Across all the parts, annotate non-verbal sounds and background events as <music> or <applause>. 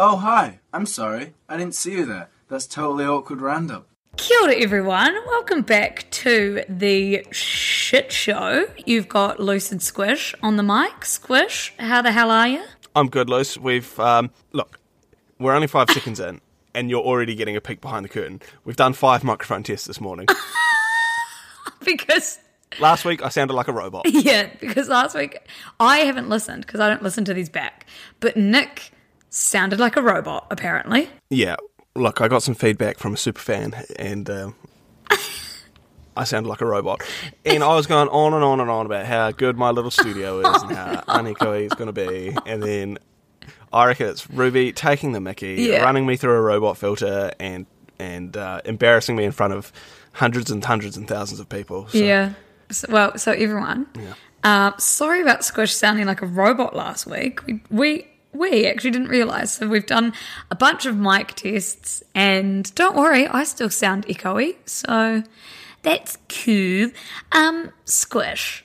Oh, hi. I'm sorry. I didn't see you there. That's totally awkward random. Kia ora, everyone. Welcome back to The Shit Show. You've got Luce and Squish on the mic. Squish, how the hell are you? I'm good, Luce. We've um, look, we're only five seconds in, and you're already getting a peek behind the curtain. We've done five microphone tests this morning. <laughs> Because Last week, I sounded like a robot. <laughs> Yeah, because last week I haven't listened because I don't listen to these back. But Nick sounded like a robot, apparently. Yeah, look, I got some feedback from a super fan, and um, <laughs> I sounded like a robot. And I was going on and on and on about how good my little studio is and how <laughs> unechoey it's going to be, and then I reckon it's Ruby taking the Mickey, Yeah. running me through a robot filter, and and uh, embarrassing me in front of hundreds and hundreds and thousands of people. So, Yeah. So, well, so everyone, uh, sorry about Squish sounding like a robot last week. We we we actually didn't realize. So we've done a bunch of mic tests, and don't worry, I still sound echoey. So that's cool. Um, Squish,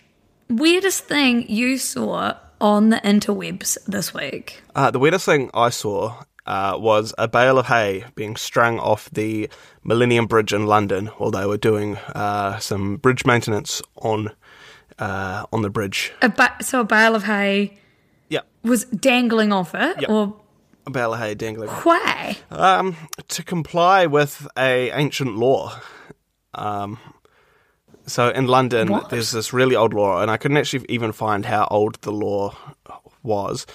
weirdest thing you saw on the interwebs this week? Uh, the weirdest thing I saw uh, was a bale of hay being strung off the Millennium Bridge in London while they were doing uh, some bridge maintenance on uh, on the bridge. A ba- so a bale of hay Yeah, was dangling off it, Yep. or a bale of hay dangling. why? Um, to comply with a ancient law. Um, so in London, What? there's this really old law, and I couldn't actually even find how old the law was,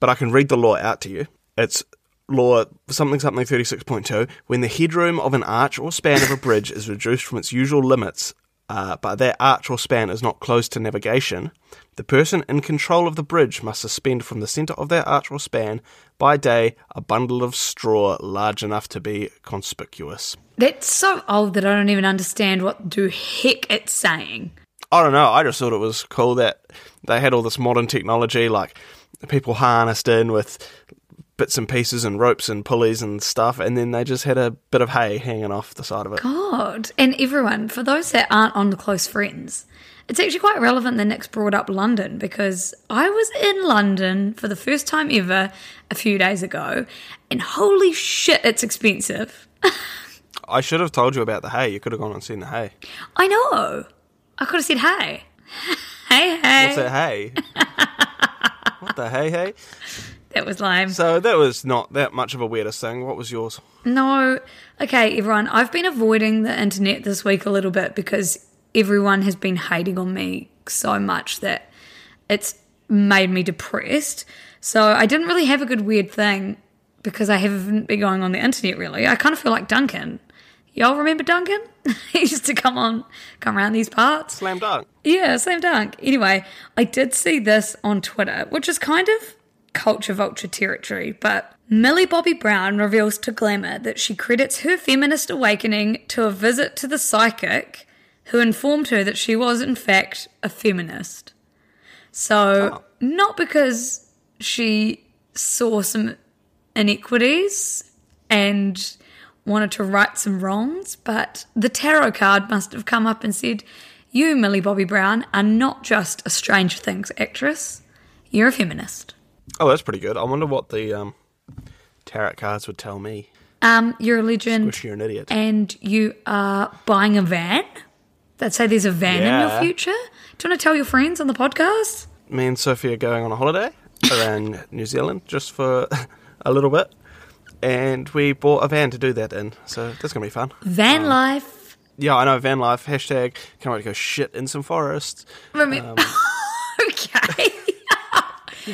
but I can read the law out to you. It's law something something 36.2 when the headroom of an arch or span of a bridge is reduced from its usual limits uh, but their arch or span is not closed to navigation the person in control of the bridge must suspend from the centre of their arch or span by day a bundle of straw large enough to be conspicuous That's so old that I don't even understand what the heck it's saying. I don't know. I just thought it was cool that they had all this modern technology, like people harnessed in with bits and pieces and ropes and pulleys and stuff, and then they just had a bit of hay hanging off the side of it. God. And everyone, for those that aren't on the close friends, it's actually quite relevant that Nick's brought up London because I was in London for the first time ever a few days ago, and holy shit, it's expensive. I should have told you about the hay. You could have gone and seen the hay. I know. I could have said, hey. <laughs> Hey, hey. What's that hay? <laughs> what the hey, hay? That was lame. So that was not that much of a weirdest thing. What was yours? No. Okay, everyone. I've been avoiding the internet this week a little bit because everyone has been hating on me so much that it's made me depressed. So I didn't really have a good weird thing because I haven't been going on the internet really. I kind of feel like Duncan. Y'all remember Duncan? <laughs> he used to come on, come around these parts. Slam dunk. Yeah, slam dunk. Anyway, I did see this on Twitter, which is kind of culture vulture territory, but Millie Bobby Brown reveals to Glamour that she credits her feminist awakening to a visit to the psychic who informed her that she was, in fact, a feminist. So, not because she saw some inequities and wanted to right some wrongs, but the tarot card must have come up and said, You, Millie Bobby Brown, are not just a Stranger Things actress, you're a feminist. Oh, that's pretty good. I wonder what the um, tarot cards would tell me. Um, you're a legend Wish you're an idiot. and you are buying a van. They'd say there's a van in your future. Do you want to tell your friends on the podcast? Me and Sophie are going on a holiday <coughs> around New Zealand just for <laughs> a little bit. And we bought a van to do that in. So that's going to be fun. Van life. Yeah, I know. Van life. Hashtag can't wait to go shit in some forests. Remember- <laughs> okay. <laughs>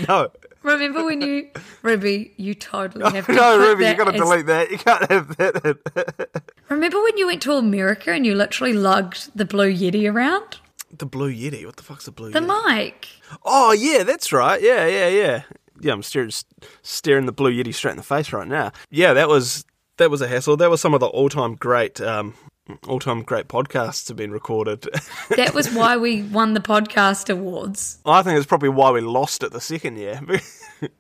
No. Remember when you, Ruby, you totally <laughs> have to. No, Ruby, you that gotta as- delete that. You can't have that. <laughs> Remember when you went to America and you literally lugged the Blue Yeti around? the Blue Yeti. What the fuck's the Blue The Yeti? The mic. Oh, yeah, that's right. Yeah, yeah, yeah. Yeah, I'm staring, staring the Blue Yeti straight in the face right now. Yeah, that was that was a hassle. That was some of the all-time great, um, all-time great podcasts have been recorded. That was <laughs> why we won the podcast awards. I think it's probably why we lost it the second year. <laughs>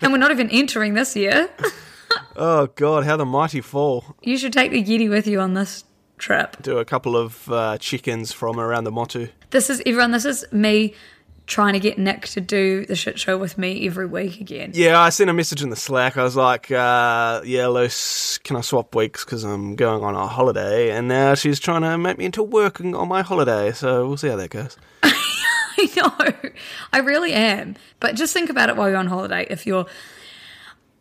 And we're not even entering this year. <laughs> oh God, how the mighty fall! You should take the Yeti with you on this trip. Do a couple of uh, chickens from around the Motu. This is everyone. This is me trying to get Nick to do the shit show with me every week again. Yeah, I sent a message in the Slack. I was like, uh, "Yeah, Luce, can I swap weeks because I'm going on a holiday?" And now she's trying to make me into working on my holiday. So we'll see how that goes. <laughs> I know. I really am. But just think about it while you're on holiday. If you're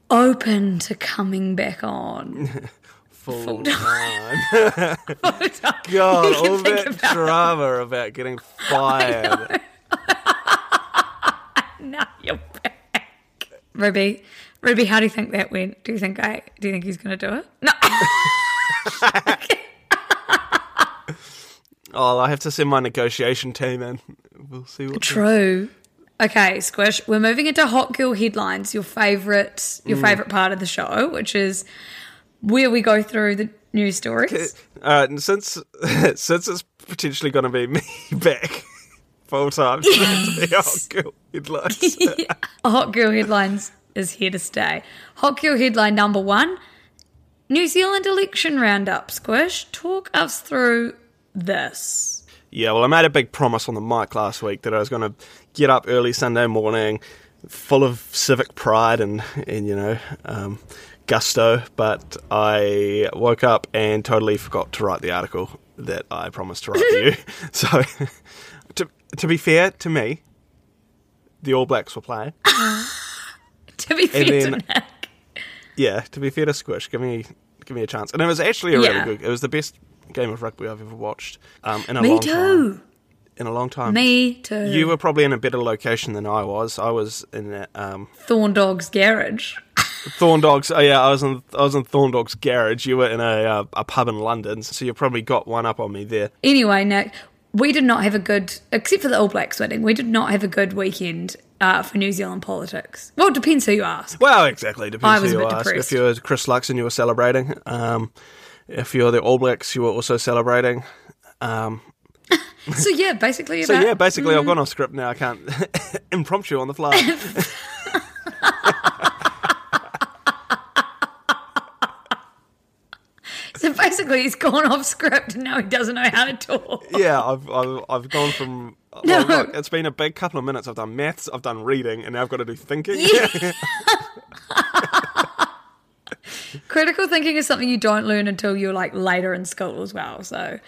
open to coming back on. <laughs> <laughs> Full time. God, God, all that it. drama about getting fired. <laughs> now you're back. Ruby, Ruby, how do you think that went? Do you think I? Do you think he's going to do it? No. <laughs> Oh, I have to send my negotiation team in. We'll see what. True. Okay, Squish. We're moving into hot girl headlines. Your favorite, your favorite part of the show, which is where we go through the news stories. Uh, and since <laughs> since it's potentially going to be me back full <laughs> <laughs> time, the girl headlines. <laughs> Hot girl headlines is here to stay. Hot girl headline number one: New Zealand election roundup. Squish, talk us through this. Yeah, well, I made a big promise on the mic last week that I was going to get up early Sunday morning, full of civic pride and and you know um, gusto, but I woke up and totally forgot to write the article that I promised to write to you. So, to to be fair to me, the All Blacks were playing. <laughs> To be fair then- to Nick. Yeah, to be fair to Squish, give me give me a chance, and it was actually a Yeah. really good. It was the best game of rugby I've ever watched um, in a Me long too. time. In a long time. Me too. You were probably in a better location than I was. I was in uh, um, Thorn Dog's garage. Thorn Dogs. Oh yeah, I was in I was in Thorn Dogs garage. You were in a uh, a pub in London, so you probably got one up on me there. Anyway, Nick, we did not have a good, except for the All Blacks wedding, we did not have a good weekend uh, for New Zealand politics. Well, it depends who you ask. Well, exactly. Depends I was who you ask. depressed. If you're Chris Luxon, you were celebrating. Um, if you're the All Blacks, you were also celebrating. Um, <laughs> So yeah, basically <laughs> so about yeah, basically, I've gone off script now. I can't <laughs> impromptu on the fly. so basically he's gone off script and now he doesn't know how to talk. yeah, I've, I've I've gone from. Oh, no. Well, look, it's been a big couple of minutes. I've done maths, I've done reading, and now I've got to do thinking. <laughs> Critical thinking is something you don't learn until you're like later in school as well. So,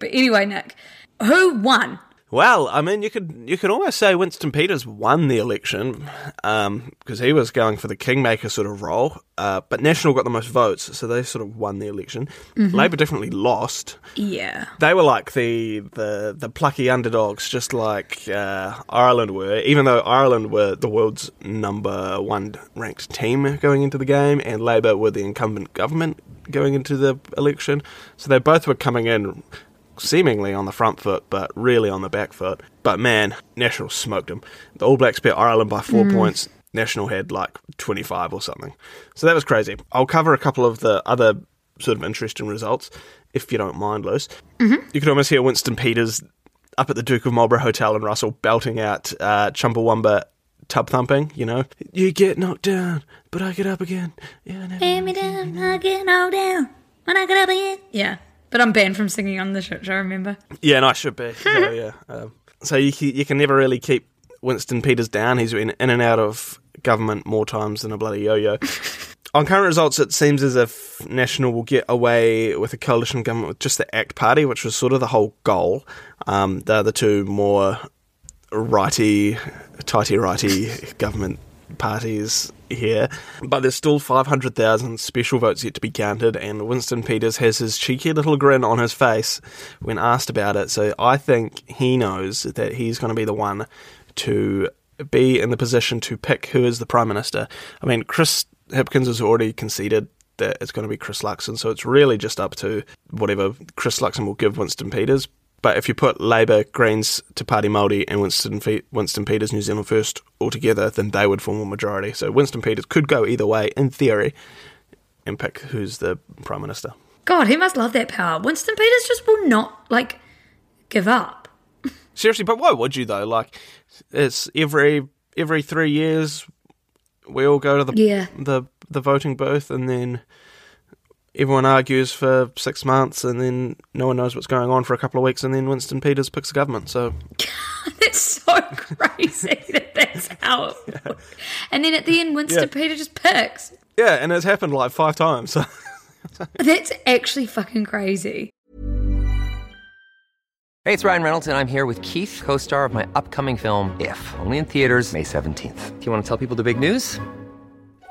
but anyway, Nick, who won? Well, I mean, you could you could almost say Winston Peters won the election because he was going for the kingmaker sort of role, uh, but National got the most votes, so they sort of won the election. Labor definitely lost. Yeah, They were like the the, the plucky underdogs, just like uh, Ireland were. Even though Ireland were the world's number one ranked team going into the game, and Labor were the incumbent government going into the election, so they both were coming in seemingly on the front foot, but really on the back foot. But man, National smoked them. The All Blacks beat Ireland by four points. National had like 25 or something. So that was crazy. I'll cover a couple of the other sort of interesting results, if you don't mind, Luce. Mm-hmm. You could almost hear Winston Peters up at the Duke of Marlborough Hotel in Russell belting out uh, Chumbawamba tub thumping, you know. You get knocked down, but I get up again. Yeah, I never- Hand me down, I get knocked down when I get up again. Yeah, but I'm banned from singing on the show. Remember? Yeah, and I should be. <laughs> So, yeah. Um, so you, you can never really keep Winston Peters down. He's been in and out of government more times than a bloody yo-yo. <laughs> On current results, it seems as if National will get away with a coalition government with just the ACT Party, which was sort of the whole goal. Um, they're the two more righty, tighty righty government parties here. But there's still 500,000 special votes yet to be counted, and Winston Peters has his cheeky little grin on his face when asked about it. So I think he knows that he's going to be the one to be in the position to pick who is the Prime Minister. I mean, Chris Hipkins has already conceded that it's going to be Chris Luxon, so it's really just up to whatever Chris Luxon will give Winston Peters. But if you put Labour, Greens, Te Pāti Māori, and Winston, Fe- Winston Peters, New Zealand First all together, then they would form a majority. So Winston Peters could go either way, in theory, and pick who's the Prime Minister. God, he must love that power. Winston Peters just will not, like, give up. <laughs> Seriously, but why would you though? Like, it's every every three years we all go to the Yeah. the the voting booth, and then everyone argues for six months, and then no one knows what's going on for a couple of weeks, and then Winston Peters picks a government. So <laughs> It's so crazy <laughs> that that's how it <laughs> works. And then at the end, Winston Yeah. Peters just picks. yeah, and it's happened like five times. So That's actually fucking crazy. Hey, it's Ryan Reynolds, and I'm here with Keith, co star of my upcoming film, If, only in theaters, May 17th. Do you want to tell people the big news?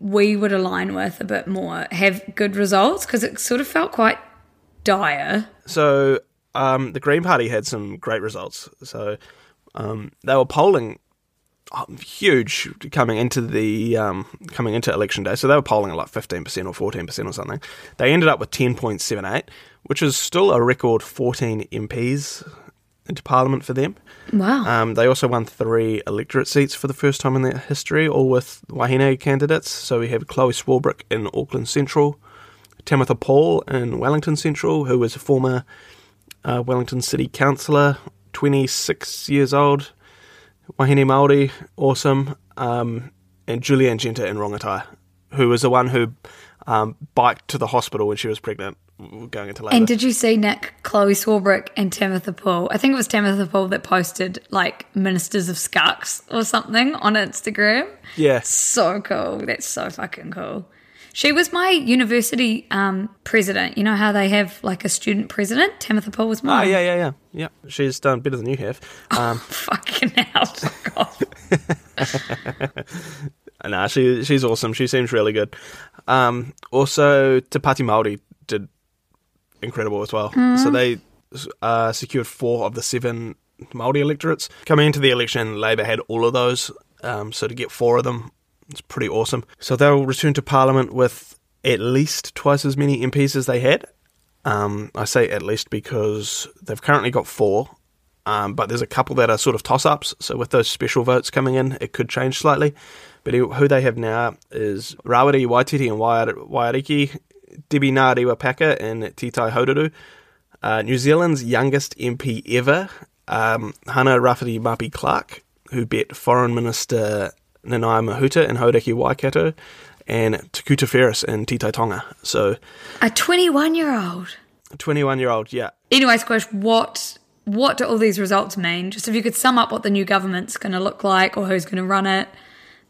we would align with a bit more have good results? Because it sort of felt quite dire. So um, the Green Party had some great results. So um, they were polling uh, huge coming into the um, coming into election day. So they were polling like fifteen percent or fourteen percent or something. They ended up with ten point seven eight, which is still a record fourteen MPs into Parliament for them. Wow. Um, they also won three electorate seats for the first time in their history, all with Wahine candidates. So we have Chloe Swarbrick in Auckland Central, Tamatha Paul in Wellington Central, who was a former uh, Wellington City Councillor, 26 years old. Wahine Māori, awesome. Um, and Julie Anne Genter in Rongotai, who was the one who um, biked to the hospital when she was pregnant, going into labour. and did you see Nick, Chloe Swarbrick, and Tamatha Paul? I think it was Tamatha Paul that posted like Ministers of Scucks or something on Instagram. yeah. So cool. That's so fucking cool. She was my university um, president. You know how they have like a student president? Tamatha Paul was mine. yeah, yeah, yeah. Yeah, she's done better than you have. Um, <laughs> Fucking hell. <laughs> <laughs> Off. Nah, she she's awesome. She seems really good. Um, also, Te Pāti Māori did incredible as well. So they uh, secured four of the seven Māori electorates. Coming into the election, Labour had all of those. Um, so to get four of them, it's pretty awesome. So they'll return to Parliament with at least twice as many MPs as they had. Um, I say at least because they've currently got four, um, but there's a couple that are sort of toss ups. So with those special votes coming in, it could change slightly. But who they have now is Rawiri Waititi and Wair- Waiariki, Debbie Ngarewa-Packer and Te Tai Hauāuru. Uh, New Zealand's youngest MP ever, um, Hana-Rawhiti Maipi-Clarke, who bet Foreign Minister Nanaia Mahuta in Hauraki-Waikato, and Takuta Ferris and Te Tai Tonga. So, A 21 year old. 21 year old, yeah. Anyway, Squish, what what do all these results mean? Just if you could sum up what the new government's going to look like or who's going to run it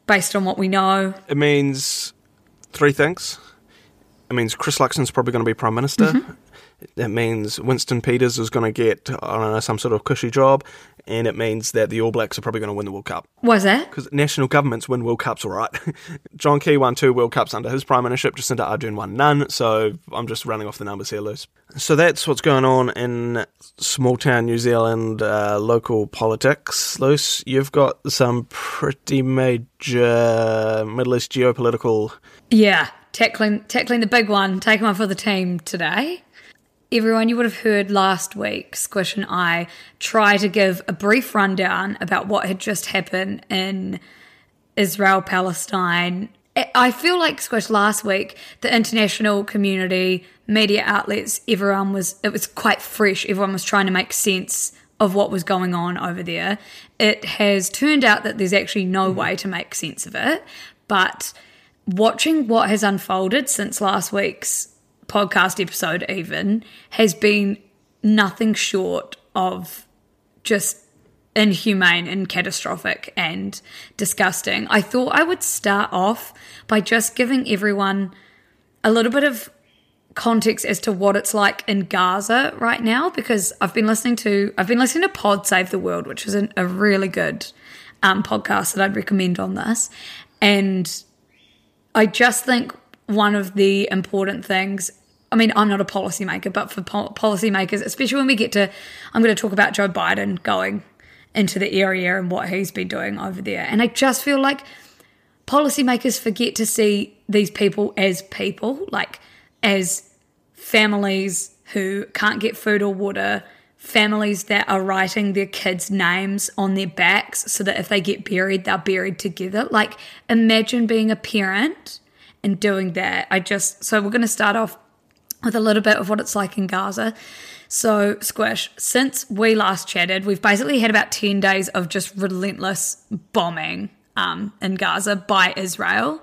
based on what we know. It means three things. It means Chris Luxon's probably going to be Prime Minister. Mm-hmm. It means Winston Peters is going to get, I don't know, some sort of cushy job. And it means that the All Blacks are probably going to win the World Cup. Was that? Because national governments win World Cups, all right. <laughs> John Key won two World Cups under his prime ministership, Jacinda Ardern won none. So I'm just running off the numbers here, Luce. So that's what's going on in small town New Zealand uh, local politics, Luce. You've got some pretty major Middle East geopolitical. Yeah, tackling tackling the big one, taking one for the team today. Everyone, you would have heard last week, Squish and I try to give a brief rundown about what had just happened in Israel Palestine. I- feel like Squish last week, the international community, media outlets, everyone was it was quite fresh. Everyone was trying to make sense of what was going on over there. It has turned out that there's actually no mm-hmm. way to make sense of it, but watching what has unfolded since last week's podcast episode even has been nothing short of just inhumane and catastrophic and disgusting. I thought I would start off by just giving everyone a little bit of context as to what it's like in Gaza right now because I've been listening to I've been listening to Pod Save the World, which is an, a really good um, podcast that I'd recommend on this, and I just think one of the important things. I mean, I'm not a policymaker, but for po- policymakers, especially when we get to, I'm going to talk about Joe Biden going into the area and what he's been doing over there, and I just feel like policymakers forget to see these people as people, like as families who can't get food or water, families that are writing their kids' names on their backs so that if they get buried, they're buried together. Like, imagine being a parent and doing that. I just, so we're going to start off with a little bit of what it's like in Gaza. So, Squish, since we last chatted, we've basically had about 10 days of just relentless bombing um, in Gaza by Israel.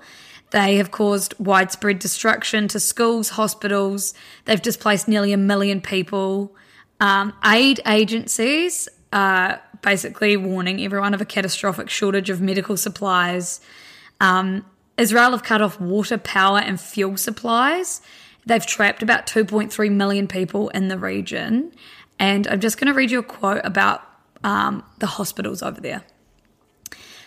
They have caused widespread destruction to schools, hospitals. They've displaced nearly a million people. Um, aid agencies are basically warning everyone of a catastrophic shortage of medical supplies. Um, Israel have cut off water, power, and fuel supplies. They've trapped about 2.3 million people in the region. And I'm just going to read you a quote about um, the hospitals over there.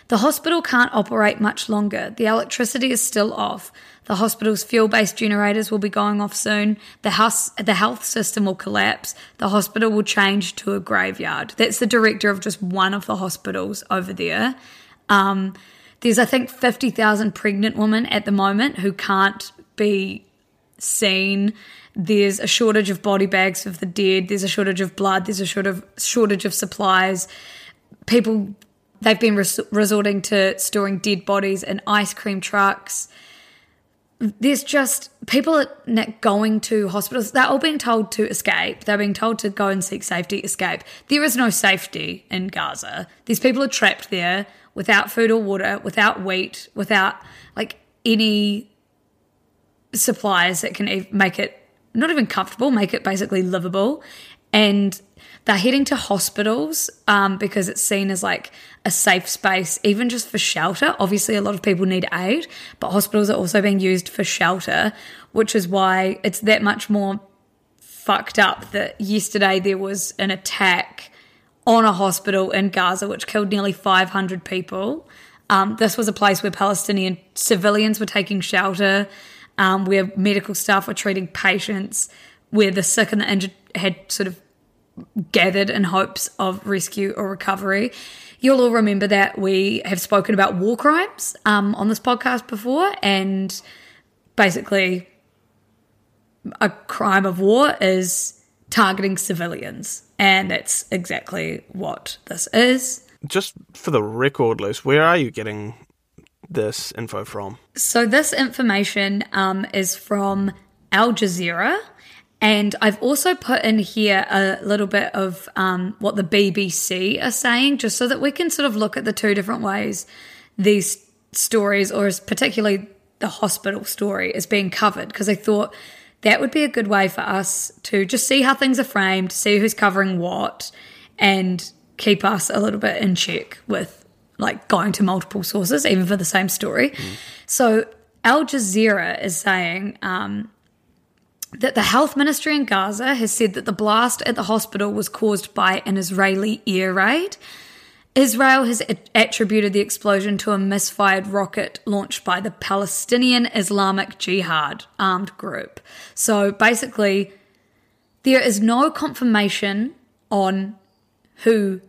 The hospital can't operate much longer. The electricity is still off. The hospital's fuel-based generators will be going off soon. The house, the health system will collapse. The hospital will change to a graveyard. That's the director of just one of the hospitals over there. Um, there's, I think, 50,000 pregnant women at the moment who can't be seen. There's a shortage of body bags of the dead. There's a shortage of blood. There's a shortage of, shortage of supplies. People They've been res- resorting to storing dead bodies in ice cream trucks. There's just people are going to hospitals. They're all being told to escape. They're being told to go and seek safety, escape. There is no safety in Gaza. These people are trapped there without food or water, without wheat, without like any supplies that can make it not even comfortable, make it basically livable. And they're heading to hospitals um, because it's seen as like a safe space, even just for shelter. Obviously, a lot of people need aid, but hospitals are also being used for shelter, which is why it's that much more fucked up that yesterday there was an attack on a hospital in Gaza, which killed nearly 500 people. Um, this was a place where Palestinian civilians were taking shelter, um, where medical staff were treating patients, where the sick and the injured had sort of gathered in hopes of rescue or recovery. You'll all remember that we have spoken about war crimes um, on this podcast before, and basically, a crime of war is targeting civilians, and that's exactly what this is. Just for the record, Luce, where are you getting this info from? So, this information um, is from Al Jazeera. And I've also put in here a little bit of um, what the BBC are saying, just so that we can sort of look at the two different ways these stories, or particularly the hospital story, is being covered. Because I thought that would be a good way for us to just see how things are framed, see who's covering what, and keep us a little bit in check with like going to multiple sources, even for the same story. Mm. So Al Jazeera is saying. Um, that the health ministry in Gaza has said that the blast at the hospital was caused by an Israeli air raid. Israel has attributed the explosion to a misfired rocket launched by the Palestinian Islamic Jihad armed group. So basically, there is no confirmation on who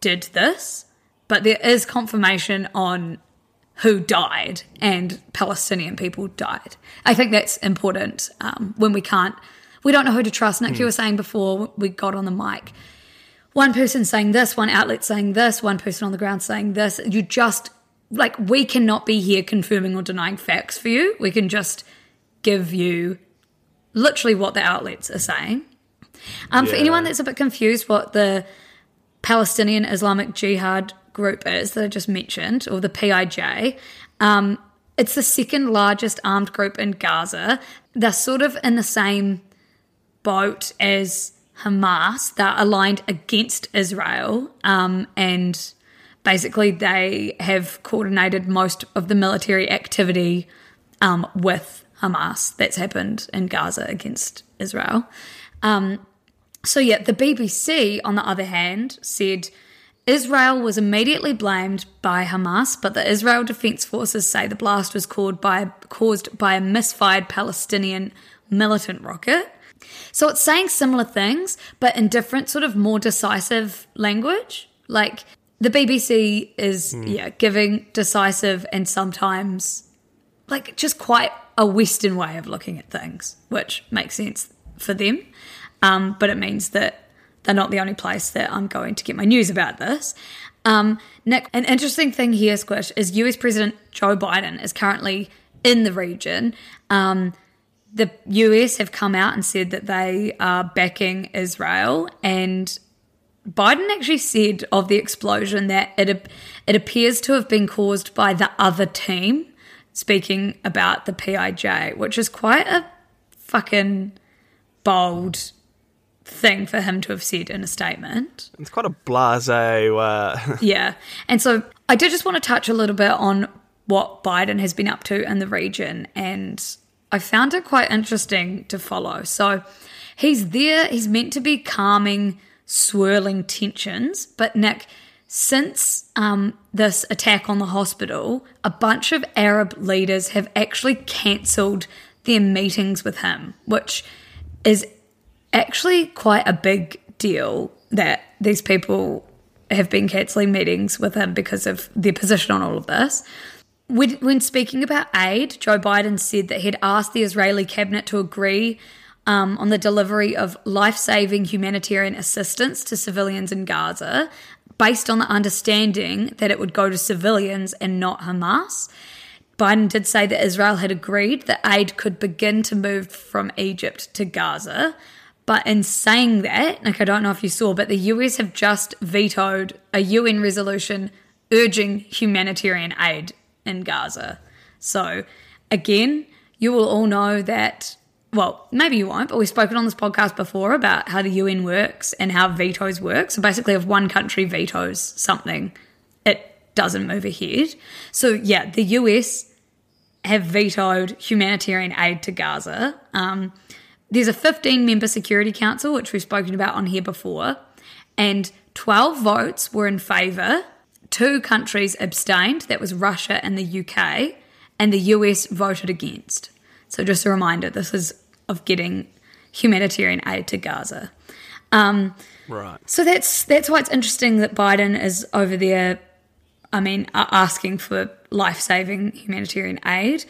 did this, but there is confirmation on who died and Palestinian people died. I think that's important um, when we can't, we don't know who to trust. Nick, mm. you were saying before we got on the mic, one person saying this, one outlet saying this, one person on the ground saying this. You just, like, we cannot be here confirming or denying facts for you. We can just give you literally what the outlets are saying. Um, yeah. For anyone that's a bit confused what the Palestinian Islamic Jihad group is that I just mentioned, or the PIJ. Um, it's the second largest armed group in Gaza. They're sort of in the same boat as Hamas that aligned against Israel, um, and basically they have coordinated most of the military activity um, with Hamas that's happened in Gaza against Israel. Um, so, yeah, the BBC, on the other hand, said Israel was immediately blamed by Hamas, but the Israel Defense Forces say the blast was caused by, caused by a misfired Palestinian militant rocket. So it's saying similar things, but in different, sort of more decisive language. Like the BBC is, yeah, giving decisive and sometimes, like, just quite a Western way of looking at things, which makes sense for them. Um, but it means that they're not the only place that I'm going to get my news about this. Um, Nick, an interesting thing here, Squish, is US President Joe Biden is currently in the region. Um, the US have come out and said that they are backing Israel, and Biden actually said of the explosion that it it appears to have been caused by the other team. Speaking about the PIJ, which is quite a fucking bold thing for him to have said in a statement. It's quite a blase. Uh, <laughs> Yeah. And so I did just want to touch a little bit on what Biden has been up to in the region. And I found it quite interesting to follow. So he's there, he's meant to be calming swirling tensions. But Nick, since um, this attack on the hospital, a bunch of Arab leaders have actually cancelled their meetings with him, which is actually quite a big deal that these people have been cancelling meetings with him because of their position on all of this. When, speaking about aid, Joe Biden said that he'd asked the Israeli cabinet to agree um, on the delivery of life saving humanitarian assistance to civilians in Gaza based on the understanding that it would go to civilians and not Hamas. Biden did say that Israel had agreed that aid could begin to move from Egypt to Gaza. But in saying that, like I don't know if you saw, but the US have just vetoed a UN resolution urging humanitarian aid in Gaza. So, again, you will all know that, well, maybe you won't, but we've spoken on this podcast before about how the UN works and how vetoes work. So, basically, if one country vetoes something, it doesn't move ahead. So, yeah, the US have vetoed humanitarian aid to Gaza. Um, there's a 15 member Security Council, which we've spoken about on here before, and 12 votes were in favour. Two countries abstained, that was Russia and the UK, and the US voted against. So, just a reminder this is of getting humanitarian aid to Gaza. Um, right. so that's that's why it's interesting that Biden is over there. I mean, asking for life saving humanitarian aid.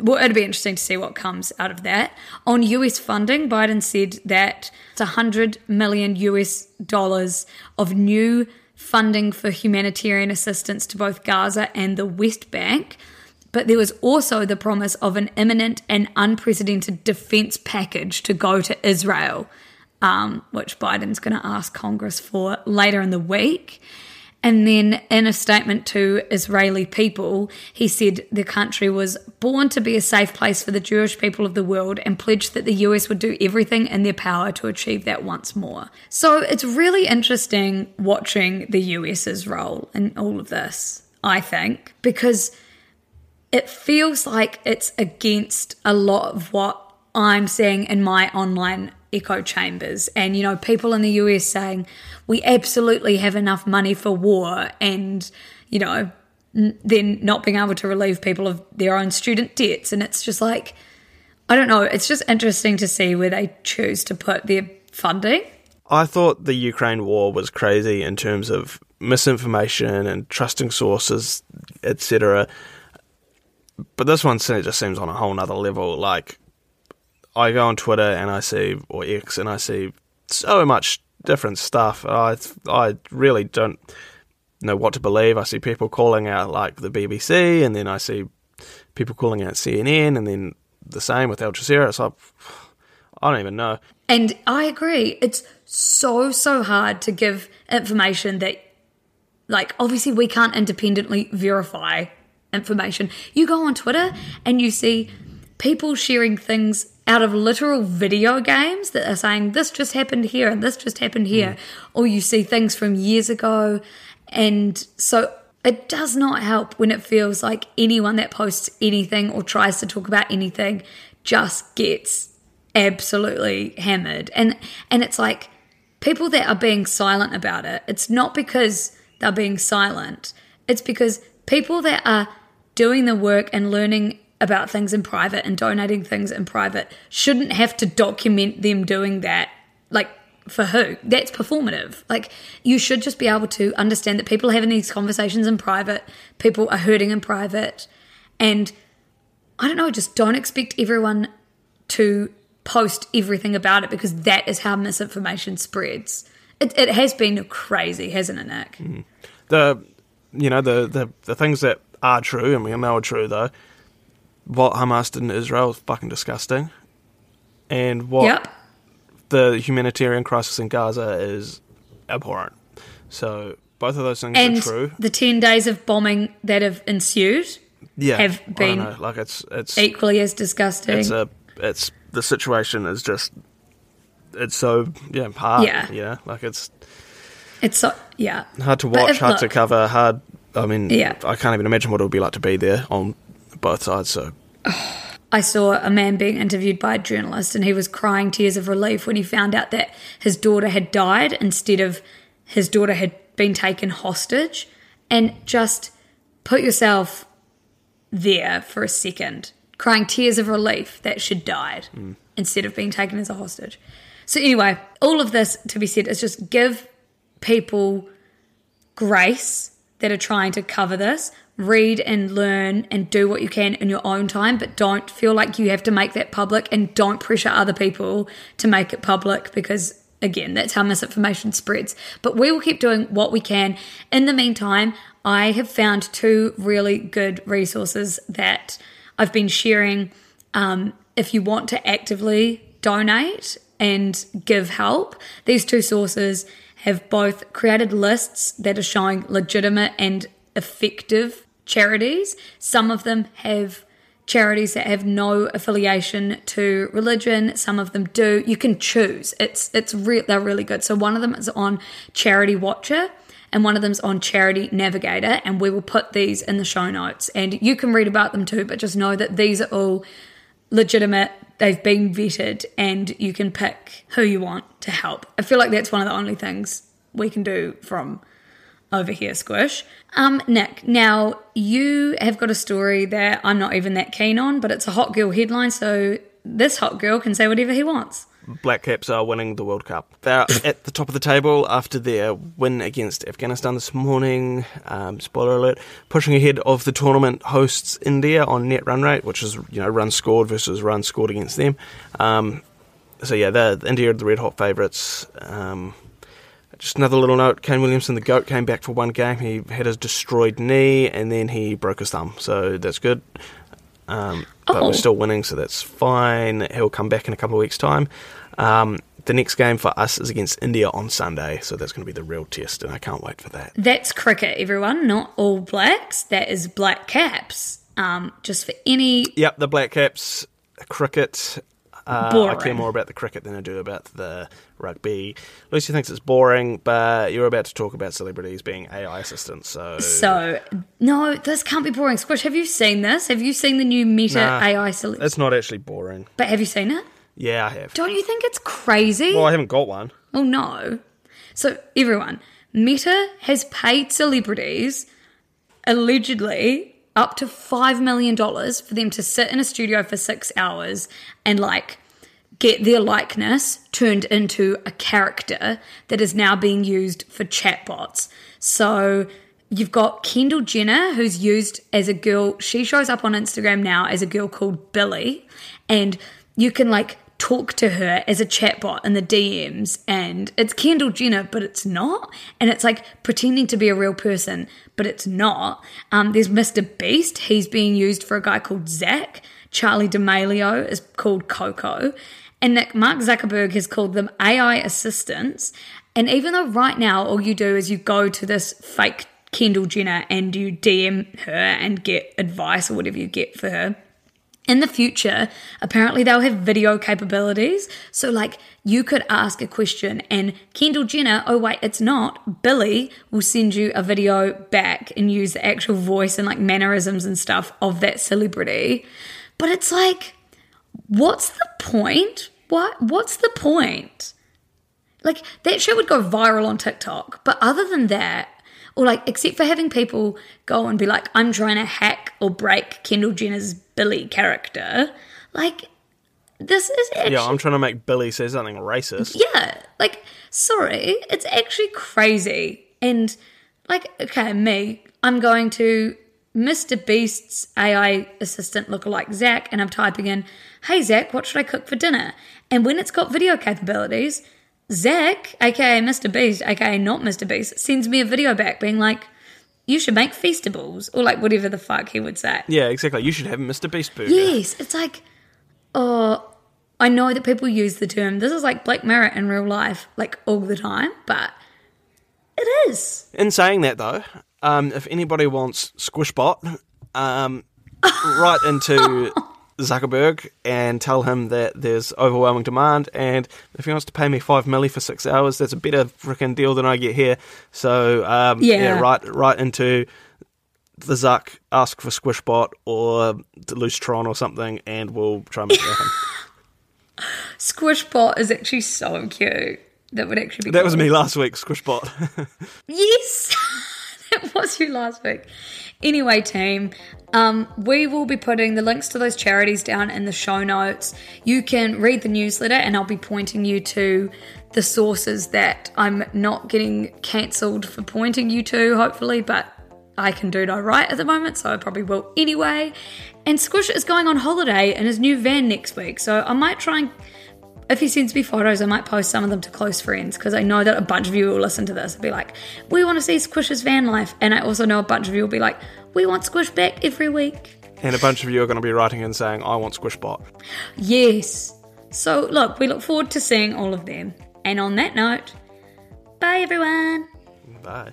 Well, it'd be interesting to see what comes out of that. On US funding, Biden said that it's 100 million US dollars of new funding for humanitarian assistance to both Gaza and the West Bank. But there was also the promise of an imminent and unprecedented defense package to go to Israel, um, which Biden's going to ask Congress for later in the week. And then in a statement to Israeli people, he said the country was born to be a safe place for the Jewish people of the world and pledged that the US would do everything in their power to achieve that once more. So it's really interesting watching the US's role in all of this, I think, because it feels like it's against a lot of what I'm seeing in my online echo chambers. And, you know, people in the US saying, we absolutely have enough money for war, and, you know, n- then not being able to relieve people of their own student debts. And it's just like, I don't know, it's just interesting to see where they choose to put their funding. I thought the Ukraine war was crazy in terms of misinformation and trusting sources, etc. But this one just seems on a whole nother level. Like, I go on Twitter and I see, or X, and I see so much different stuff. I I really don't know what to believe. I see people calling out like the BBC, and then I see people calling out CNN, and then the same with Al Jazeera. It's like <sighs> I don't even know. And I agree. It's so, so hard to give information that, like, obviously we can't independently verify information. You go on Twitter and you see people sharing things out of literal video games that are saying this just happened here and this just happened here, mm. or you see things from years ago. And so it does not help when it feels like anyone that posts anything or tries to talk about anything just gets absolutely hammered. And and it's like people that are being silent about it, it's not because they're being silent. It's because people that are doing the work and learning about things in private and donating things in private shouldn't have to document them doing that like for who? That's performative. Like you should just be able to understand that people are having these conversations in private people are hurting in private and i don't know just don't expect everyone to post everything about it because that is how misinformation spreads. It, it has been crazy hasn't it nick? Mm. The you know the, the the things that are true and we know are true though what hamas did in israel is fucking disgusting. And what yep. the humanitarian crisis in gaza is abhorrent. So both of those things and are true. the 10 days of bombing that have ensued yeah have been know, like it's it's equally as disgusting. It's a it's the situation is just it's so yeah hard. Yeah. yeah like it's it's so yeah. Hard to watch if- hard to cover hard i mean Yeah. i can't even imagine what it would be like to be there on both sides so I saw a man being interviewed by a journalist and he was crying tears of relief when he found out that his daughter had died instead of his daughter had been taken hostage. And just put yourself there for a second, crying tears of relief that she'd died mm. instead of being taken as a hostage. So, anyway, all of this to be said is just give people grace that are trying to cover this. Read and learn and do what you can in your own time, but don't feel like you have to make that public and don't pressure other people to make it public because, again, that's how misinformation spreads. But we will keep doing what we can. In the meantime, I have found two really good resources that I've been sharing. Um, if you want to actively donate and give help, these two sources have both created lists that are showing legitimate and effective charities. Some of them have charities that have no affiliation to religion. Some of them do. You can choose. It's it's re- they're really good. So one of them is on Charity Watcher. And one of them's on Charity Navigator, and we will put these in the show notes. And you can read about them too, but just know that these are all legitimate. They've been vetted, and you can pick who you want to help. I feel like that's one of the only things we can do from over here, Squish. Um, Nick, now you have got a story that I'm not even that keen on, but it's a hot girl headline, so this hot girl can say whatever he wants. Black Caps are winning the World Cup. They're <coughs> at the top of the table after their win against Afghanistan this morning. Um, spoiler alert: pushing ahead of the tournament hosts India on net run rate, which is you know runs scored versus runs scored against them. Um, so yeah, they're, India are the red hot favourites. Um, just another little note: Kane Williamson, the goat, came back for one game. He had his destroyed knee, and then he broke his thumb. So that's good. Um, but Oh. we're still winning, so that's fine. He'll come back in a couple of weeks' time. Um, the next game for us is against India on Sunday, so that's going to be the real test, and I can't wait for that. That's cricket, everyone, not all blacks. That is black caps. Um, just for any Yep, the Black Caps, cricket. Uh, I care more about the cricket than I do about the rugby. Lucy thinks it's boring, but you're about to talk about celebrities being AI assistants, so. So no, this can't be boring. Squish, have you seen this? Have you seen the new Meta Nah, AI solution? It's not actually boring. But have you seen it? Yeah, I have. Don't you think it's crazy? Well, I haven't got one. Oh no. So everyone, Meta has paid celebrities allegedly up to $5 million for them to sit in a studio for six hours and like get their likeness turned into a character that is now being used for chatbots. So you've got Kendall Jenner, who's used as a girl. She shows up on Instagram now as a girl called Billy, and you can like talk to her as a chatbot in the DMs, and it's Kendall Jenner, but it's not. And it's like pretending to be a real person, but it's not. Um, there's Mr. Beast, he's being used for a guy called Zach. Charli D'Amelio is called Coco. And Nick, Mark Zuckerberg has called them AI assistants. And even though right now all you do is you go to this fake Kendall Jenner and you DM her and get advice or whatever you get for her, in the future, apparently they'll have video capabilities. So, like, you could ask a question, and Kendall Jenner, oh, wait, it's not, Billy will send you a video back and use the actual voice and like mannerisms and stuff of that celebrity. But it's like, what's the point? What? What's the point? Like, that shit would go viral on TikTok. But other than that, or like, except for having people go and be like, I'm trying to hack or break Kendall Jenner's Billy character, like, this is actually. Yeah, I'm trying to make Billy say something racist. Yeah, like, sorry, it's actually crazy. And, like, okay, me, I'm going to Mr. Beast's AI assistant lookalike Zach, and I'm typing in, hey, Zach, what should I cook for dinner? And when it's got video capabilities, Zach, aka Mr. Beast, aka not Mr. Beast, sends me a video back being like, you should make feastables, or like whatever the fuck he would say. Yeah, exactly. You should have Mr. Beast burger. Yes, it's like, oh, I know that people use the term, this is like Black Mirror in real life, like all the time, but it is. In saying that, though, um, if anybody wants Squishbot, um, <laughs> write into Zuckerberg and tell him that there's overwhelming demand, and if he wants to pay me five milli for six hours, that's a better freaking deal than I get here. So um, Yeah. write right into the Zuck, ask for Squishbot or Tron or something, and we'll try and make it happen. <laughs> Squishbot is actually so cute. That would actually be that was me last week, Squishbot. <laughs> Yes, <laughs> <laughs> that was you last week. Anyway, team, um, we will be putting the links to those charities down in the show notes. You can read the newsletter, and I'll be pointing you to the sources that I'm not getting cancelled for pointing you to, hopefully, but I can do no right at the moment, so I probably will anyway. And Squish is going on holiday in his new van next week, so I might try and if he sends me photos, I might post some of them to close friends because I know that a bunch of you will listen to this and be like, we want to see Squish's van life. And I also know a bunch of you will be like, we want Squish back every week. and a bunch of you are going to be writing in saying, I want Squishbot. Yes. So, look, we look forward to seeing all of them. And on that note, bye everyone. Bye.